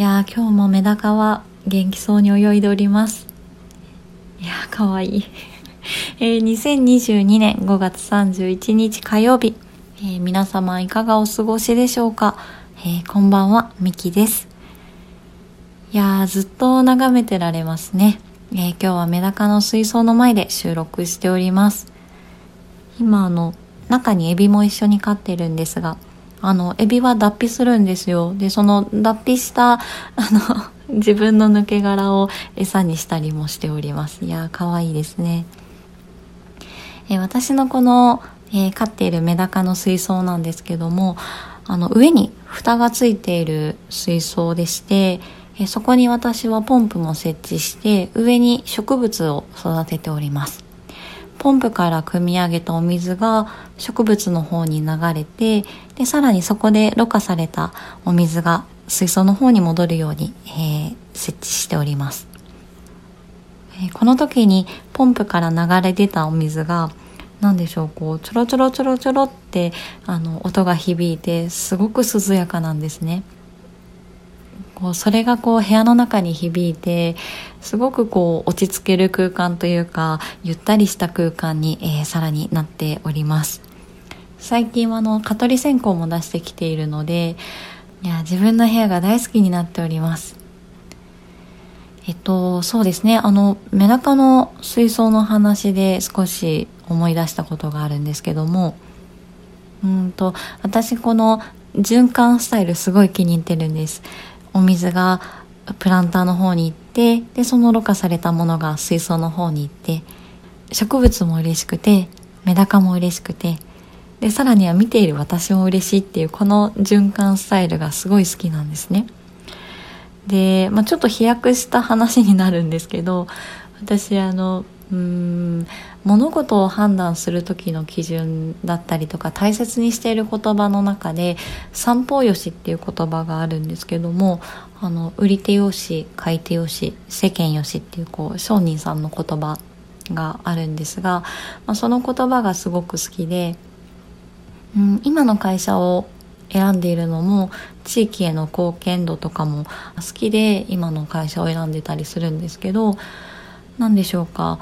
いやー今日もメダカは元気そうに泳いでおります。いやーかわいい。えー、2022年5月31日火曜日、えー、皆様いかがお過ごしでしょうか、えー、こんばんはミキです。いやーずっと眺めてられますね、えー、今日はメダカの水槽の前で収録しております。今あの中にエビも一緒に飼ってるんですがあの、エビは脱皮するんですよ。で、その脱皮した、あの、自分の抜け殻を餌にしたりもしております。いやー、かわいいですね。え、私のこの、えー、飼っているメダカの水槽なんですけども、あの、上に蓋がついている水槽でして、え、そこに私はポンプも設置して、上に植物を育てております。ポンプから汲み上げたお水が植物の方に流れてでさらにそこでろ過されたお水が水槽の方に戻るように、えー、設置しております、え、この時にポンプから流れ出たお水が何でしょうこうちょろちょろちょろちょろってあの音が響いてすごく涼やかなんですね。こうそれがこう部屋の中に響いてすごくこう落ち着ける空間というかゆったりした空間に、えー、さらになっております。最近はあの蚊取り線香も出してきているのでいや自分の部屋が大好きになっております。えっとそうですね。あのメダカの水槽の話で少し思い出したことがあるんですけどもうんと私この循環スタイルすごい気に入ってるんです。お水がプランターの方に行ってでそのろ過されたものが水槽の方に行って植物も嬉しくてメダカも嬉しくてでさらには見ている私も嬉しいっていうこの循環スタイルがすごい好きなんですね。で、まあ、ちょっと飛躍した話になるんですけど私あのうん。物事を判断する時の基準だったりとか大切にしている言葉の中で三方よしっていう言葉があるんですけどもあの売り手よし買い手よし世間よしっていうこう商人さんの言葉があるんですが、まあ、その言葉がすごく好きで、うん、今の会社を選んでいるのも地域への貢献度とかも好きで今の会社を選んでたりするんですけど何でしょうか？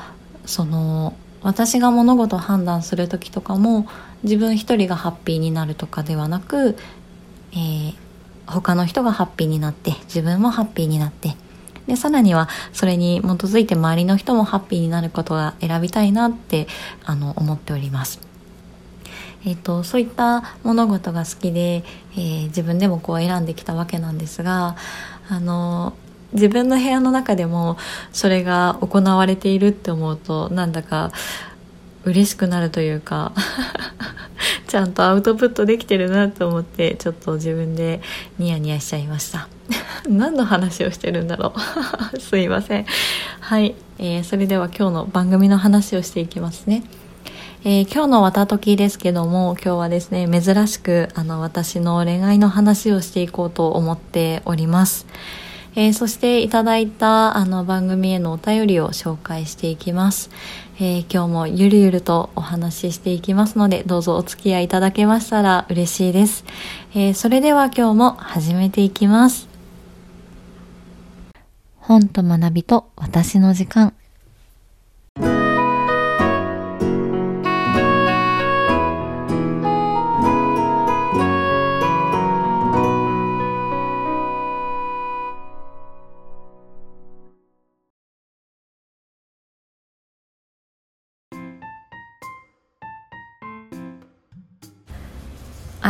その私が物事を判断する時とかも自分一人がハッピーになるとかではなく、えー、他の人がハッピーになって自分もハッピーになってでさらにはそれに基づいて周りの人もハッピーになることが選びたいなってあの思っております。えーと、そういった物事が好きで、えー、自分でもこう選んできたわけなんですがあの自分の部屋の中でもそれが行われているって思うとなんだか嬉しくなるというか ちゃんとアウトプットできてるなと思ってちょっと自分でニヤニヤしちゃいました。何の話をしてるんだろう？すいません。はい、えー、それでは今日の番組の話をしていきますね。えー、今日のわたときですけども今日はですね珍しくあの私の恋愛の話をしていこうと思っております。えー、そしていただいたあの番組へのお便りを紹介していきます、えー、今日もゆるゆるとお話ししていきますのでどうぞお付き合いいただけましたら嬉しいです、えー、それでは今日も始めていきます。本と学びと私の時間。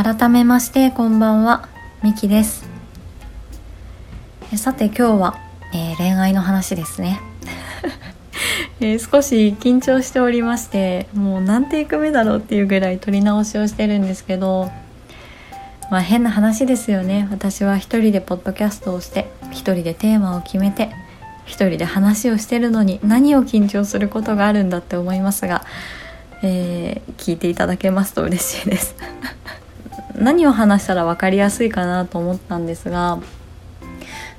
改めましてこんばんは。みきです。さて今日は、えー、恋愛の話ですね、えー、少し緊張しておりましてもう何テイク目だろうっていうぐらい撮り直しをしてるんですけどまあ変な話ですよね。私は一人でポッドキャストをして一人でテーマを決めて一人で話をしてるのに何を緊張することがあるんだって思いますが、えー、聞いていただけますと嬉しいです。何を話したら分かりやすいかなと思ったんですが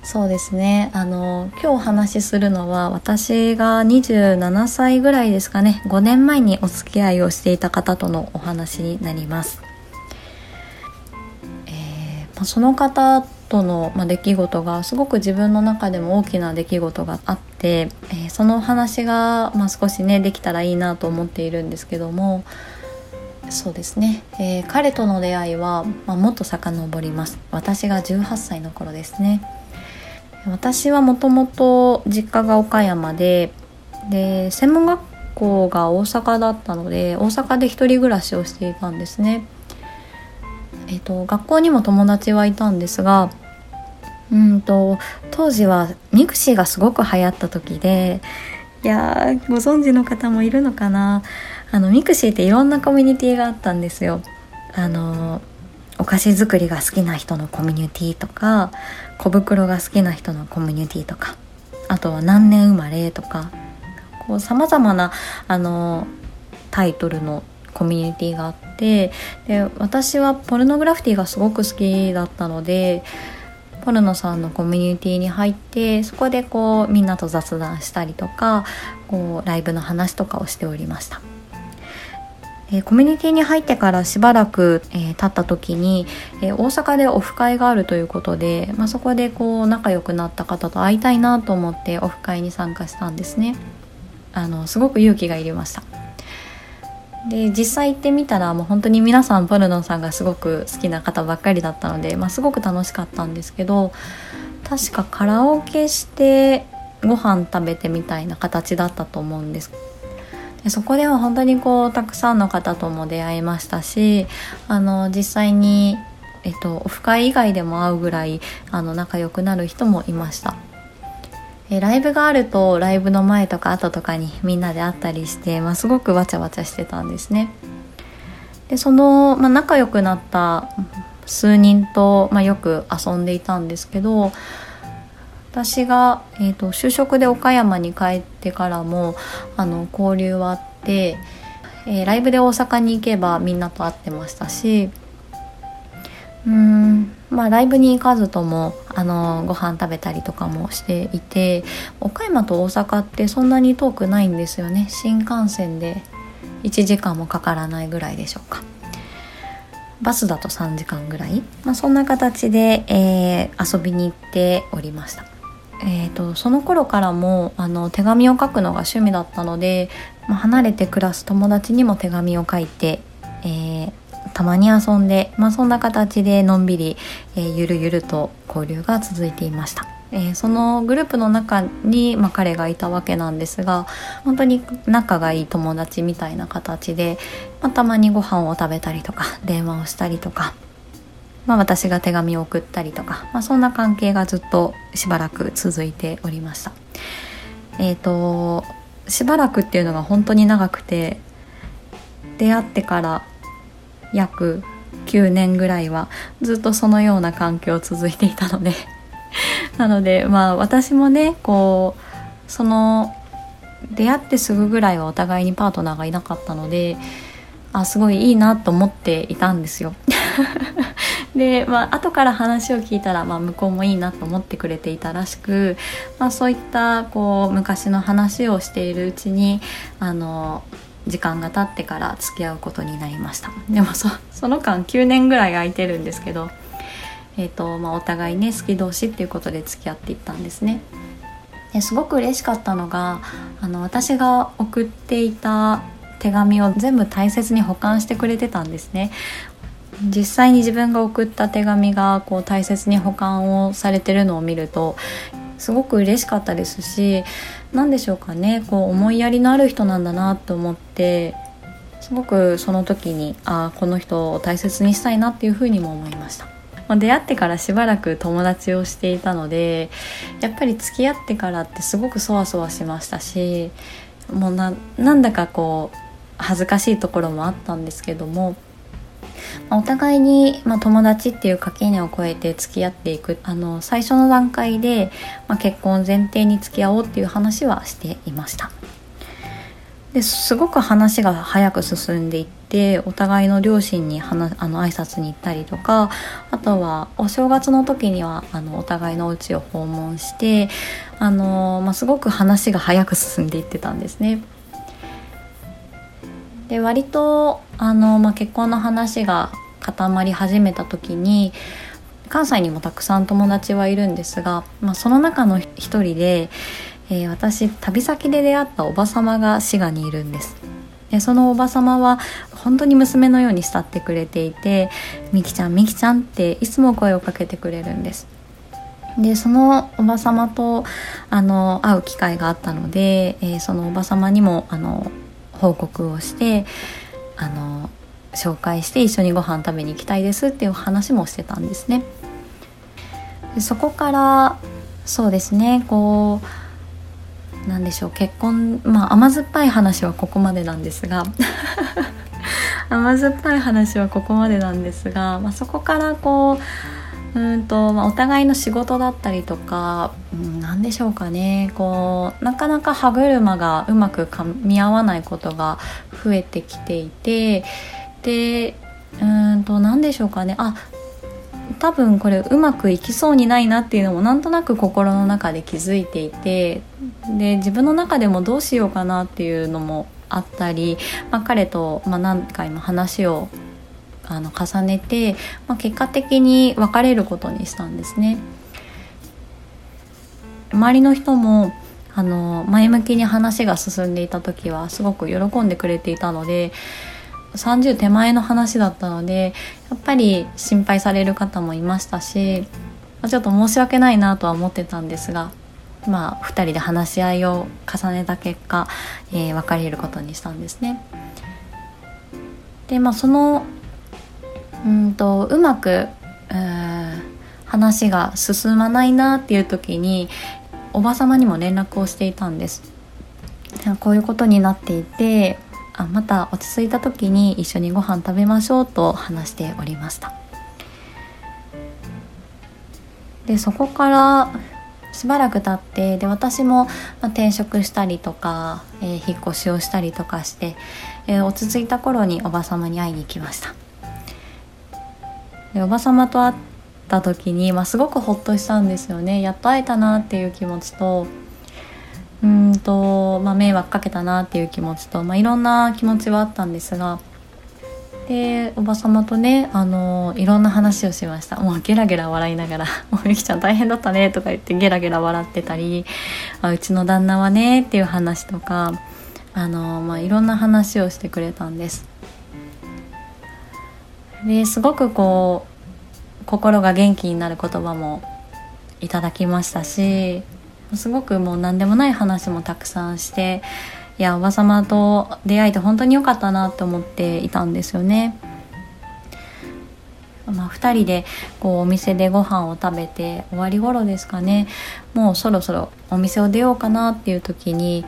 そうですね。あの今日お話しするのは私が27歳ぐらいですかね。5年前にお付き合いをしていた方とのお話になります、えー、その方との、まあ、出来事がすごく自分の中でも大きな出来事があって、えー、そのお話が、まあ、少しねできたらいいなと思っているんですけどもそうですね、えー、彼との出会いは、まあ、もっと遡ります。私が18歳の頃ですね。私はもともと実家が岡山でで専門学校が大阪だったので大阪で一人暮らしをしていたんですね。えーと、学校にも友達はいたんですがうんと当時は mixi がすごく流行った時でいやご存知の方もいるのかな。あのミクシーっていろんなコミュニティがあったんですよ。あのお菓子作りが好きな人のコミュニティとか小袋が好きな人のコミュニティとかあとは何年生まれとかさまざまなあのタイトルのコミュニティがあってで私はポルノグラフィティがすごく好きだったのでポルノさんのコミュニティに入ってそこでこうみんなと雑談したりとかこうライブの話とかをしておりました。えコミュニティに入ってからしばらく、えー、経った時に、えー、大阪でオフ会があるということで、まあ、そこでこう仲良くなった方と会いたいなと思ってオフ会に参加したんですね。あのすごく勇気がいりました。で実際行ってみたらもう本当に皆さんポルノさんがすごく好きな方ばっかりだったので、まあ、すごく楽しかったんですけど確かカラオケしてご飯食べてみたいな形だったと思うんですでそこでは本当にこうたくさんの方とも出会いましたしあの実際に、えっと、オフ会以外でも会うぐらいあの仲良くなる人もいましたえライブがあるとライブの前とか後とかにみんなで会ったりして、まあ、すごくわちゃわちゃしてたんですね。でその、まあ、仲良くなった数人と、まあ、よく遊んでいたんですけど私が、えーと、就職で岡山に帰ってからもあの交流はあって、えー、ライブで大阪に行けばみんなと会ってましたしうんまあライブに行かずともあのご飯食べたりとかもしていて岡山と大阪ってそんなに遠くないんですよね。新幹線で1時間もかからないぐらいでしょうか。バスだと3時間ぐらい、まあ、そんな形で、えー、遊びに行っておりました。えーと、その頃からもあの手紙を書くのが趣味だったので、まあ、離れて暮らす友達にも手紙を書いて、えー、たまに遊んで、まあ、そんな形でのんびり、えー、ゆるゆると交流が続いていました。えー、そのグループの中に、まあ、彼がいたわけなんですが本当に仲がいい友達みたいな形で、まあ、たまにご飯を食べたりとか電話をしたりとか、まあ、私が手紙を送ったりとか、まあ、そんな関係がずっとしばらく続いておりました。えーとしばらくっていうのが本当に長くて出会ってから約9年ぐらいはずっとそのような環境続いていたので なのでまあ私もねこうその出会ってすぐぐらいはお互いにパートナーがいなかったのであすごいいいなと思っていたんですよ。でまあ後から話を聞いたら、まあ、向こうもいいなと思ってくれていたらしく、まあ、そういったこう昔の話をしているうちにあの時間が経ってから付き合うことになりました。でもそその間9年ぐらい空いてるんですけど、えーとまあ、お互いね好き同士っていうことで付き合っていったんですね。ですごく嬉しかったのがあの私が送っていた手紙を全部大切に保管してくれてたんですね実際に自分が送った手紙がこう大切に保管をされてるのを見るとすごく嬉しかったですし何でしょうかねこう思いやりのある人なんだなと思ってすごくその時にあこの人を大切にしたいなっていうふうにも思いました。出会ってからしばらく友達をしていたのでやっぱり付き合ってからってすごくそわそわしましたしもうななんだかこう恥ずかしいところもあったんですけどもお互いに、まあ、友達っていう垣根を越えて付き合っていくあの最初の段階で、まあ、結婚前提に付き合おうっていう話はしていましたですごく話が早く進んでいってお互いの両親に話あの挨拶に行ったりとかあとはお正月の時にはあのお互いのお家を訪問してあの、まあ、すごく話が早く進んでいってたんですね。で割とあの、まあ、結婚の話が固まり始めた時に関西にもたくさん友達はいるんですが、まあ、その中の一人で、えー、私旅先で出会ったおば様が滋賀にいるんです。でそのおば様は本当に娘のように慕ってくれていて「みきちゃんみきちゃん」っていつも声をかけてくれるんです。でそのおば様とあの会う機会があったので、えー、そのおば様にもあの報告をしてあの紹介して一緒にご飯食べに行きたいですっていう話もしてたんですね。でそこからそうですねこうなんでしょう結婚まあ甘酸っぱい話はここまでなんですが 甘酸っぱい話はここまでなんですが、まあ、そこからこううんと、まあ、お互いの仕事だったりとか、うん、何でしょうかね。こうなかなか歯車がうまくかみ合わないことが増えてきていてでうんと何でしょうかね。あ多分これうまくいきそうにないなっていうのもなんとなく心の中で気づいていてで自分の中でもどうしようかなっていうのもあったり、まあ、彼と、まあ、何回も話をあの重ねて、まあ、結果的に別れることにしたんですね。周りの人もあの前向きに話が進んでいた時はすごく喜んでくれていたので30手前の話だったのでやっぱり心配される方もいましたしちょっと申し訳ないなとは思ってたんですがまあ2人で話し合いを重ねた結果、えー、別れることにしたんですね。でまあそのうんとうまく話が進まないなっていう時におば様にも連絡をしていたんです。こういうことになっていてあまた落ち着いた時に一緒にご飯食べましょうと話しておりました。でそこからしばらく経ってで私も、ま転職したりとか、えー、引っ越しをしたりとかして、えー、落ち着いた頃におば様に会いに行きました。でおば様と会った時に、まあ、すごくほっとしたんですよねやっと会えたなっていう気持ちとうんと、まあ、迷惑かけたなっていう気持ちと、まあ、いろんな気持ちはあったんですがでおば様とねあのいろんな話をしましたもうゲラゲラ笑いながら「もうゆきちゃん大変だったね」とか言ってゲラゲラ笑ってたり「あうちの旦那はね」っていう話とかあの、まあ、いろんな話をしてくれたんです。ですごくこう心が元気になる言葉もいただきましたしすごくもう何でもない話もたくさんしていやおば様と出会えて本当に良かったなって思っていたんですよね。まあ、2人でこうお店でご飯を食べて終わり頃ですかねもうそろそろお店を出ようかなっていう時に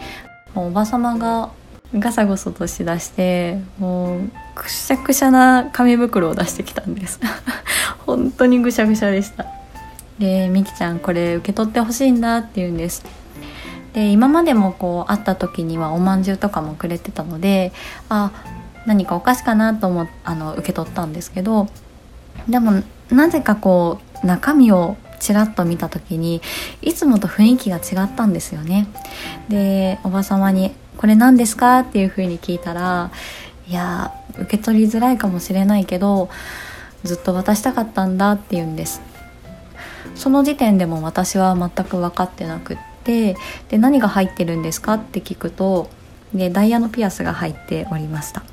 おば様がガサゴソとしだしてもうくしゃくしゃな紙袋を出してきたんです。本当にぐしゃぐしゃでした。でみきちゃんこれ受け取ってほしいんだって言うんです。で今までもこう会った時にはおまんじゅうとかもくれてたのであ何かお菓子かなと思あの受け取ったんですけどでもなぜかこう中身をちらっと見た時にいつもと雰囲気が違ったんですよね。でおば様にこれ何ですか?」っていうふうに聞いたら「いや受け取りづらいかもしれないけどずっと渡したかったんだ」って言うんですその時点でも私は全く分かってなくってで何が入ってるんですかって聞くとでダイヤのピアスが入っておりました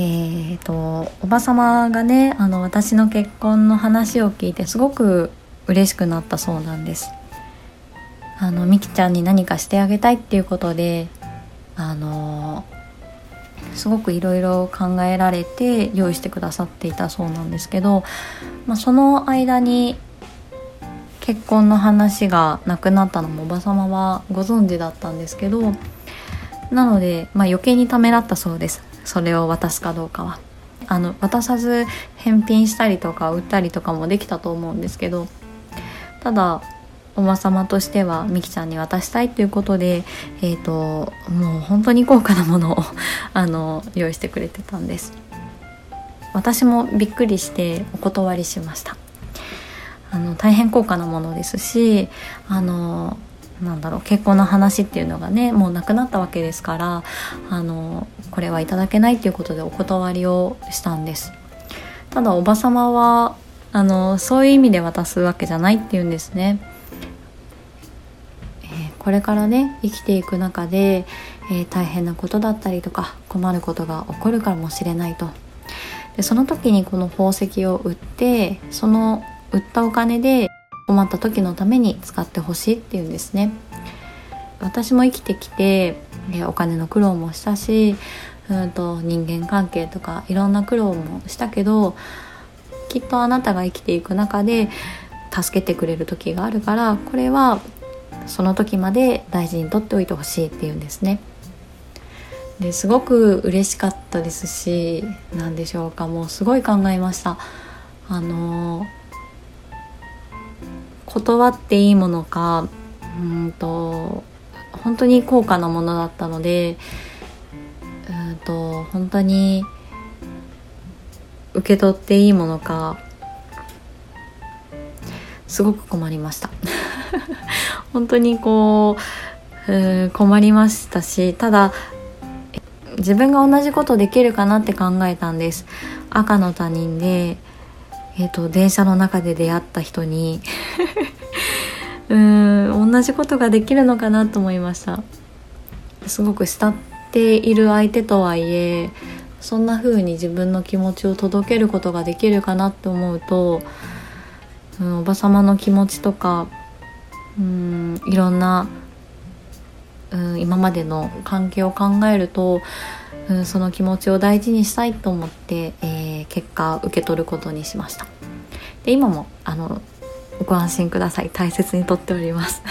えーと、おば様がねあの私の結婚の話を聞いてすごく嬉しくなったそうなんですあのみきちゃんに何かしてあげたいっていうことであのすごくいろいろ考えられて用意してくださっていたそうなんですけど、まあ、その間に結婚の話がなくなったのもおば様はご存知だったんですけどなので、まあ、余計にためらったそうですそれを渡すかどうかは。あの渡さず返品したりとか売ったりとかもできたと思うんですけどただおば様としてはみきちゃんに渡したいということで、えーと、もう本当に高価なものを あの用意してくれてたんです。私もびっくりしてお断りしました。あの大変高価なものですしあのなんだろう結婚の話っていうのがねもうなくなったわけですからあのこれはいただけないということでお断りをしたんです。ただおば様はあのそういう意味で渡すわけじゃないっていうんですね。これからね生きていく中で、えー、大変なことだったりとか困ることが起こるかもしれないと。でその時にこの宝石を売ってその売ったお金で困った時のために使ってほしいっていうんですね。私も生きてきてお金の苦労もしたしうんと人間関係とかいろんな苦労もしたけどきっとあなたが生きていく中で助けてくれる時があるからこれはその時まで大事にとっておいてほしいっていうんですね。ですごく嬉しかったですし何でしょうかもうすごい考えました。あの断っていいものかうんと本当に高価なものだったのでうんと本当に受け取っていいものかすごく困りました本当にこうう困りましたしただ自分が同じことできるかなって考えたんです。赤の他人でえっ、ー、と電車の中で出会った人に。うん同じことができるのかなと思いました。すごく慕っている相手とはいえそんな風に自分の気持ちを届けることができるかなって思うと、うん、おばさまの気持ちとかうんいろんな、うん、今までの関係を考えると、うん、その気持ちを大事にしたいと思って、えー、結果受け取ることにしました。で今もあのご安心ください。大切にとっております。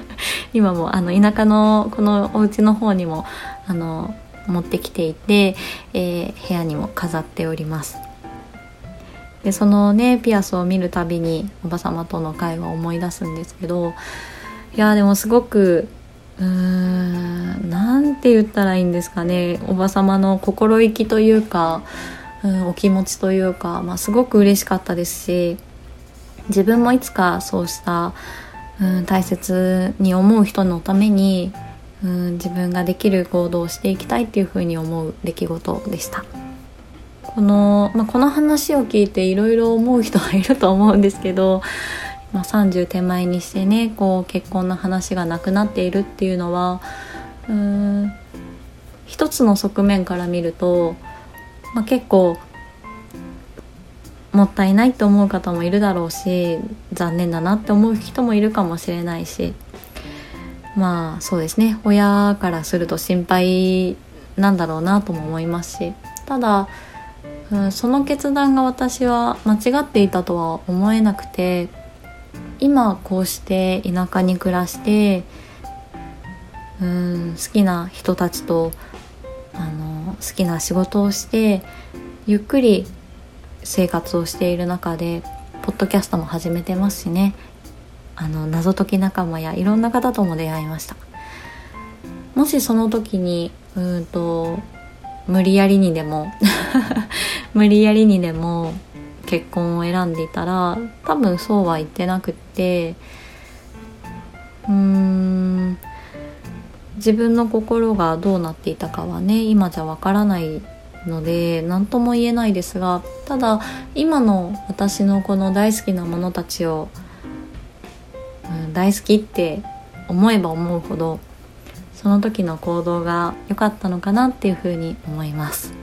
今もあの田舎のこのお家の方にもあの持ってきていて、えー、部屋にも飾っております。でそのねピアスを見るたびにおばさまとの会話を思い出すんですけどいやでもすごくうーんなんて言ったらいいんですかねおばさまの心意気というか、うん、お気持ちというか、まあ、すごく嬉しかったですし自分もいつかそうした、うん、大切に思う人のためにうん自分ができる行動をしていきたいっていうふうに思う出来事でした。この,、まあ、この話を聞いていろいろ思う人はいると思うんですけど、まあ、30手前にしてねこう結婚の話がなくなっているっていうのはうん一つの側面から見ると、まあ、結構もったいないって思う方もいるだろうし残念だなって思う人もいるかもしれないしまあそうですね。親からすると心配なんだろうなとも思いますしただ、うん、その決断が私は間違っていたとは思えなくて今こうして田舎に暮らしてうん好きな人たちとあの好きな仕事をしてゆっくり生活をしている中でポッドキャストも始めてますしね。あの謎解き仲間やいろんな方とも出会いました。もしその時にうんと無理やりにでも 無理やりにでも結婚を選んでいたら多分そうは言ってなくってうーん自分の心がどうなっていたかはね今じゃわからないので何とも言えないですがただ今の私のこの大好きなものたちをうん、大好きって思えば思うほどその時の行動が良かったのかなっていうふうに思います。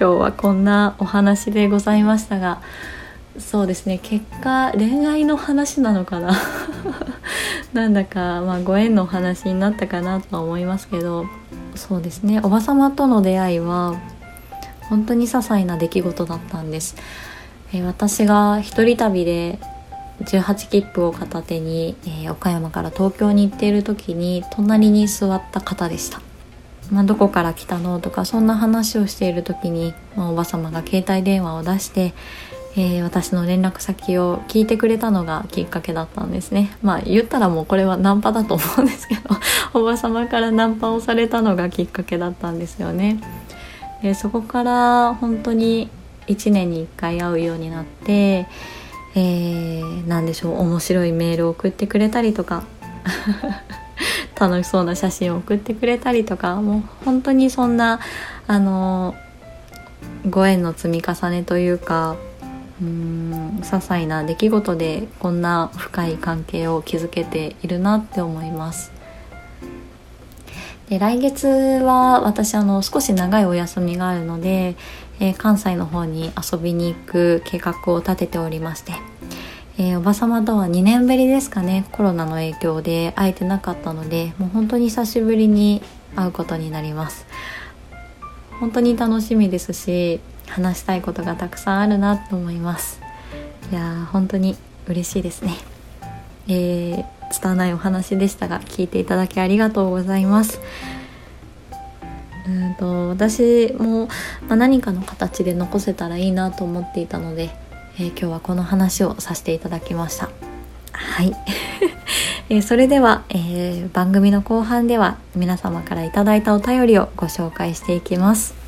今日はこんなお話でございましたがそうですね結果恋愛の話なのかな？なんだか、まあ、ご縁のお話になったかなとは思いますけどそうですねおばさまとの出会いは本当に些細な出来事だったんです、え私が一人旅で18切符を片手に、えー、岡山から東京に行っている時に隣に座った方でした、まあ、どこから来たのとかそんな話をしている時に、まあ、おば様が携帯電話を出して、えー、私の連絡先を聞いてくれたのがきっかけだったんですね。まあ言ったらもうこれはナンパだと思うんですけど おば様からナンパをされたのがきっかけだったんですよね。でそこから本当に1年に1回会うようになってえー、何でしょう面白いメールを送ってくれたりとか。楽しそうな写真を送ってくれたりとかもう本当にそんなあのご縁の積み重ねというかうーん些細な出来事でこんな深い関係を築けているなって思います。で来月は私あの少し長いお休みがあるので、えー、関西の方に遊びに行く計画を立てておりまして、えー、おば様とは2年ぶりですかねコロナの影響で会えてなかったのでもう本当に久しぶりに会うことになります。本当に楽しみですし話したいことがたくさんあるなと思います。いや本当に嬉しいですね。えー拙いお話でしたが聞いていただきありがとうございます。うんと私も、まあ、何かの形で残せたらいいなと思っていたので、えー、今日はこの話をさせていただきました。はい、えー、それでは、えー、番組の後半では皆様からいただいたお便りをご紹介していきます。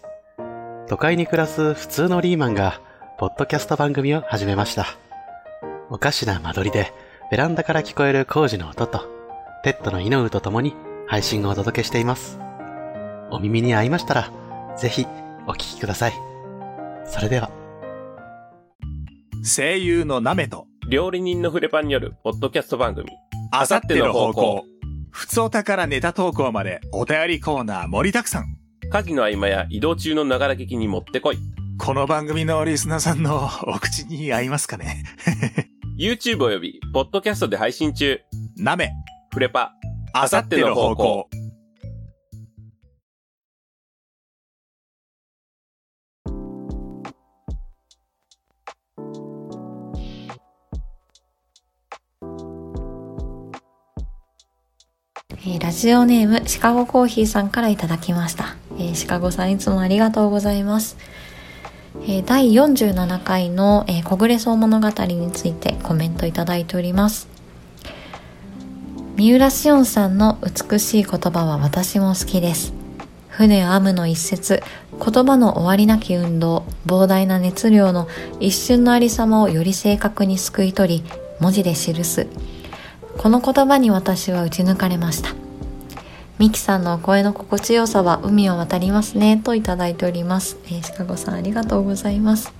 都会に暮らす普通のリーマンが、ポッドキャスト番組を始めました。おかしな間取りで、ベランダから聞こえる工事の音と、ペットのイノウと共に配信をお届けしています。お耳に合いましたら、ぜひお聞きください。それでは。声優のナメと、料理人のフレパンによるポッドキャスト番組、あさっての方向。ふつおたからネタ投稿までお便りコーナー盛りだくさん。家事の合間や移動中のながら聞きにもってこい。この番組のリスナーさんのお口に合いますかね ?YouTube および、ポッドキャストで配信中。なめ、フレパ、あさっての方向。えー、ラジオネームシカゴコーヒーさんからいただきました。え、シカゴさんいつもありがとうございます。え、第47回の、えー、小暮草物語についてコメントいただいております。三浦紫音さんの美しい言葉は私も好きです。船編むの一節、言葉の終わりなき運動、膨大な熱量の一瞬のありさまをより正確にすくい取り、文字で記す。この言葉に私は打ち抜かれました。ミキさんの声の心地よさは海を渡りますねといただいております、えー、シカゴさんありがとうございます。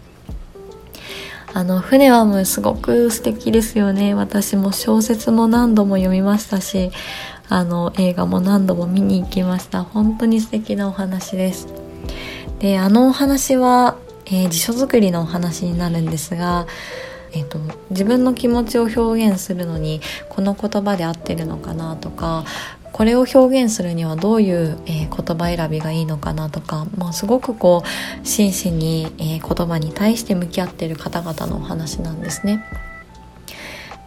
あの船はもうすごく素敵ですよね。私も小説も何度も読みましたしあの映画も何度も見に行きました。本当に素敵なお話です。であのお話は、えー、辞書作りのお話になるんですがえーと、自分の気持ちを表現するのにこの言葉で合ってるのかなとかこれを表現するにはどういう、えー、言葉選びがいいのかなとか、まあ、すごくこう真摯に、えー、言葉に対して向き合っている方々のお話なんですね。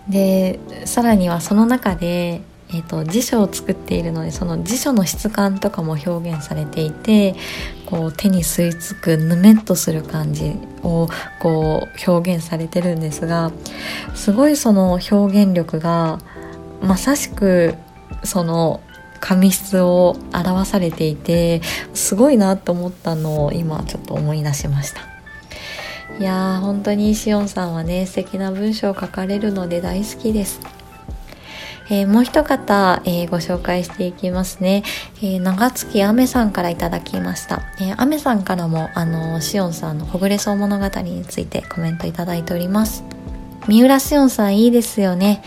でさらにはその中で、えーと、辞書を作っているのでその辞書の質感とかも表現されていてこう手に吸い付くぬめっとする感じをこう表現されてるんですがすごいその表現力がまさしくその髪質を表されていてすごいなと思ったのを今ちょっと思い出しましたいやー本当にしおんさんはね素敵な文章を書かれるので大好きですえー、もう一方、えー、ご紹介していきますね。えー、長月あめさんからいただきました。えー、あめさんからも、あの、しおんさんのほぐれそう物語についてコメントいただいております。三浦しおんさんいいですよね。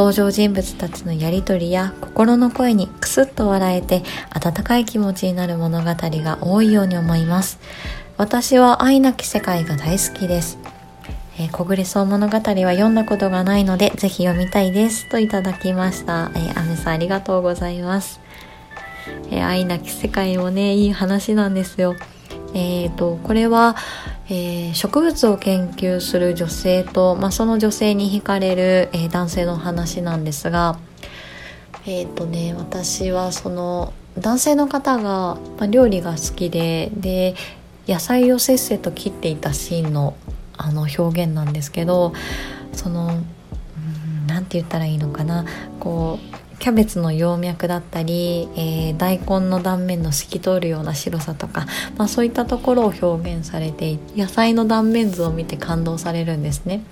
登場人物たちのやりとりや心の声にクスッと笑えて温かい気持ちになる物語が多いように思います。私は愛なき世界が大好きです。えー、小暮草物語は読んだことがないのでぜひ読みたいです。といただきました、えー、アメさんありがとうございます。えー、愛なき世界もねいい話なんですよ。えーと、これは、えー、植物を研究する女性と、まあ、その女性に惹かれる、えー、男性の話なんですがえ、ー、とね私はその男性の方が、まあ、料理が好きでで野菜をせっせと切っていたシーンのあの表現なんですけどその何て言ったらいいのかなこうキャベツの葉脈だったり、えー、大根の断面の透き通るような白さとか、まあ、そういったところを表現されて野菜の断面図を見て感動されるんですね。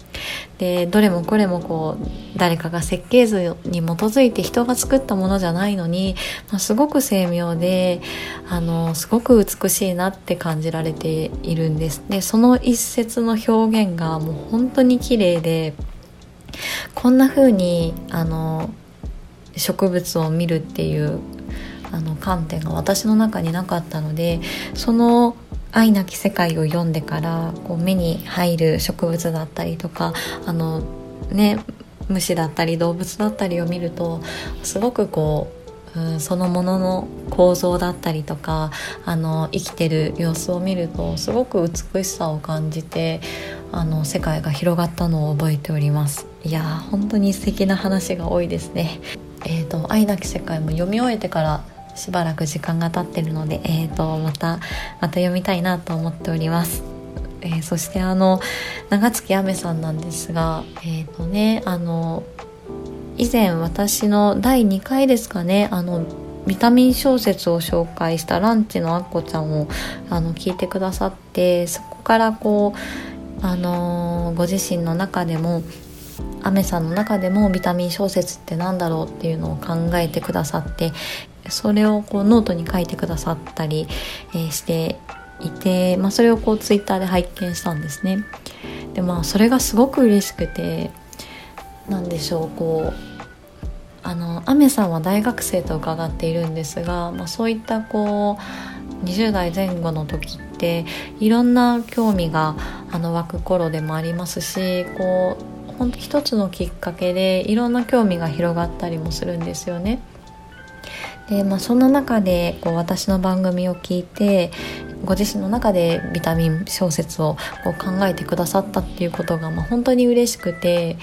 でどれもこれもこう誰かが設計図に基づいて人が作ったものじゃないのに、まあ、すごく精妙であのすごく美しいなって感じられているんです。でその一節の表現がもう本当に綺麗でこんな風にあの植物を見るっていうあの観点が私の中になかったのでその「愛なき世界」を読んでからこう目に入る植物だったりとかあのね虫だったり動物だったりを見るとすごくこう、そのものの構造だったりとかあの生きてる様子を見るとすごく美しさを感じてあの世界が広がったのを覚えております。いや本当に素敵な話が多いですね。えーと「愛なき世界」も読み終えてからしばらく時間が経ってるので、えーと、またまた読みたいなと思っております。えー、そしてあの長月あめさんなんですがえっ、ー、とねあの以前私の第2回ですかねあのビタミン小説を紹介したランチのあっこちゃんをあの聞いてくださってそこからこうあのご自身の中でもアメさんの中でもビタミン小説って何だろうっていうのを考えてくださってそれをこうノートに書いてくださったり、えー、していて、まあ、それをこうツイッターで拝見したんですね。でまあそれがすごく嬉しくて何でしょうこうあのアメさんは大学生と伺っているんですが、まあ、そういったこう20代前後の時っていろんな興味があの湧く頃でもありますしこう本当一つのきっかけでいろんな興味が広がったりもするんですよね。でまあ、そんな中でこう私の番組を聞いてご自身の中でビタミン小説をこう考えてくださったっていうことが、まあ、本当に嬉しくて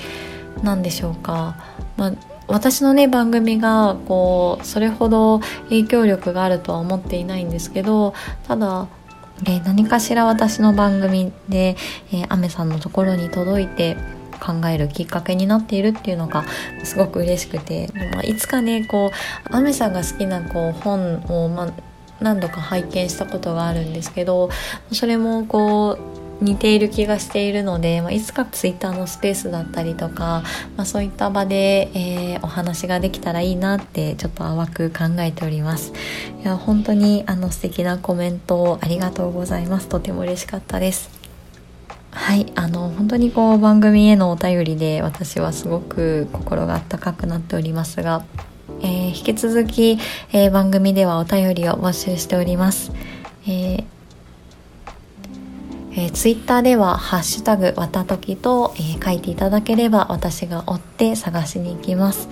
何でしょうか、まあ、私のね番組がこうそれほど影響力があるとは思っていないんですけどただえ何かしら私の番組で、えー、アメさんのところに届いて考えるきっかけになっているっていうのがすごく嬉しくて、まあ、いつかねこうアメさんが好きなこう本を、まあ、何度か拝見したことがあるんですけどそれもこう似ている気がしているので、まあ、いつかツイッターのスペースだったりとか、まあ、そういった場で、えー、お話ができたらいいなってちょっと淡く考えております。いや本当にあの素敵なコメントをありがとうございます。とても嬉しかったです。はいあの本当にこう番組へのお便りで私はすごく心が温かくなっておりますが、えー、引き続き、えー、番組ではお便りを募集しております、えーえー、ツイッターでは「ハッシュタグわたとき」と、えー、書いていただければ私が追って探しに行きます。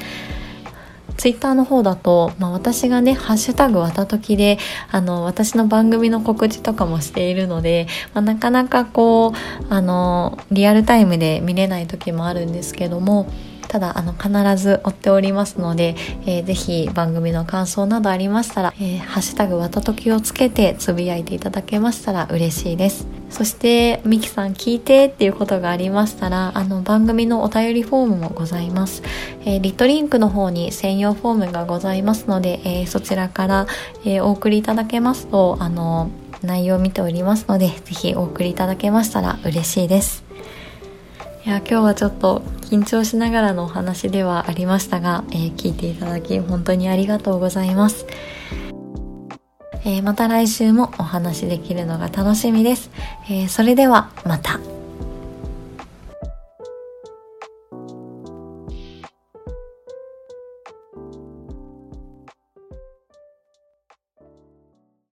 ツイッターの方だと、まあ、私がね、ハッシュタグわたときで、あの、私の番組の告知とかもしているので、まあ、なかなかこう、あの、リアルタイムで見れない時もあるんですけども、ただ、あの、必ず追っておりますので、えー、ぜひ番組の感想などありましたら、えー、ハッシュタグわたときをつけてつぶやいていただけましたら嬉しいです。そして、ミキさん聞いてっていうことがありましたら、あの、番組のお便りフォームもございます。えー、リットリンクの方に専用フォームがございますので、えー、そちらから、えー、お送りいただけますと、あの、内容を見ておりますので、ぜひお送りいただけましたら嬉しいです。いや、今日はちょっと緊張しながらのお話ではありましたが、え聞いていただき本当にありがとうございます。えー、また来週もお話できるのが楽しみです。えー、それではまた。